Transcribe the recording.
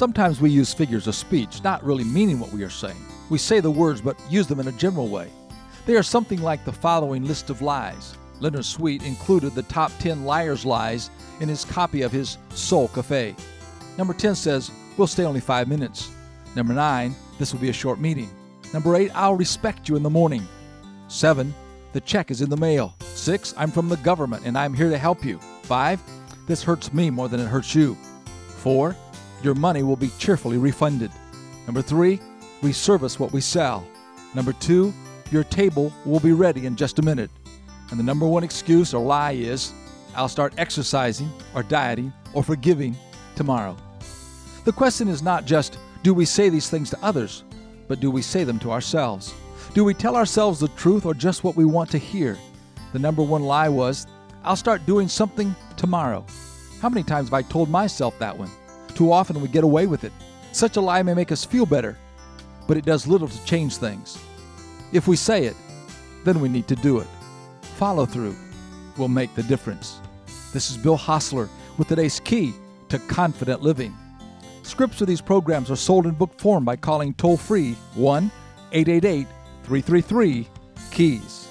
Sometimes we use figures of speech, not really meaning what we are saying. We say the words but use them in a general way. They are something like the following list of lies. Leonard Sweet included the top 10 liars' lies in his copy of his Soul Cafe. Number 10 says, We'll stay only five minutes. Number 9, This will be a short meeting. Number 8, I'll respect you in the morning. 7, The check is in the mail. 6, I'm from the government and I'm here to help you. 5, This hurts me more than it hurts you. 4, Your money will be cheerfully refunded. Number 3, We service what we sell. Number 2, Your table will be ready in just a minute. And the number one excuse or lie is, I'll start exercising or dieting or forgiving tomorrow. The question is not just, do we say these things to others, but do we say them to ourselves? Do we tell ourselves the truth or just what we want to hear? The number one lie was, I'll start doing something tomorrow. How many times have I told myself that one? Too often we get away with it. Such a lie may make us feel better, but it does little to change things. If we say it, then we need to do it. Follow through will make the difference. This is Bill Hostler with today's key to confident living. Scripts for these programs are sold in book form by calling toll free 1 888 333 KEYS.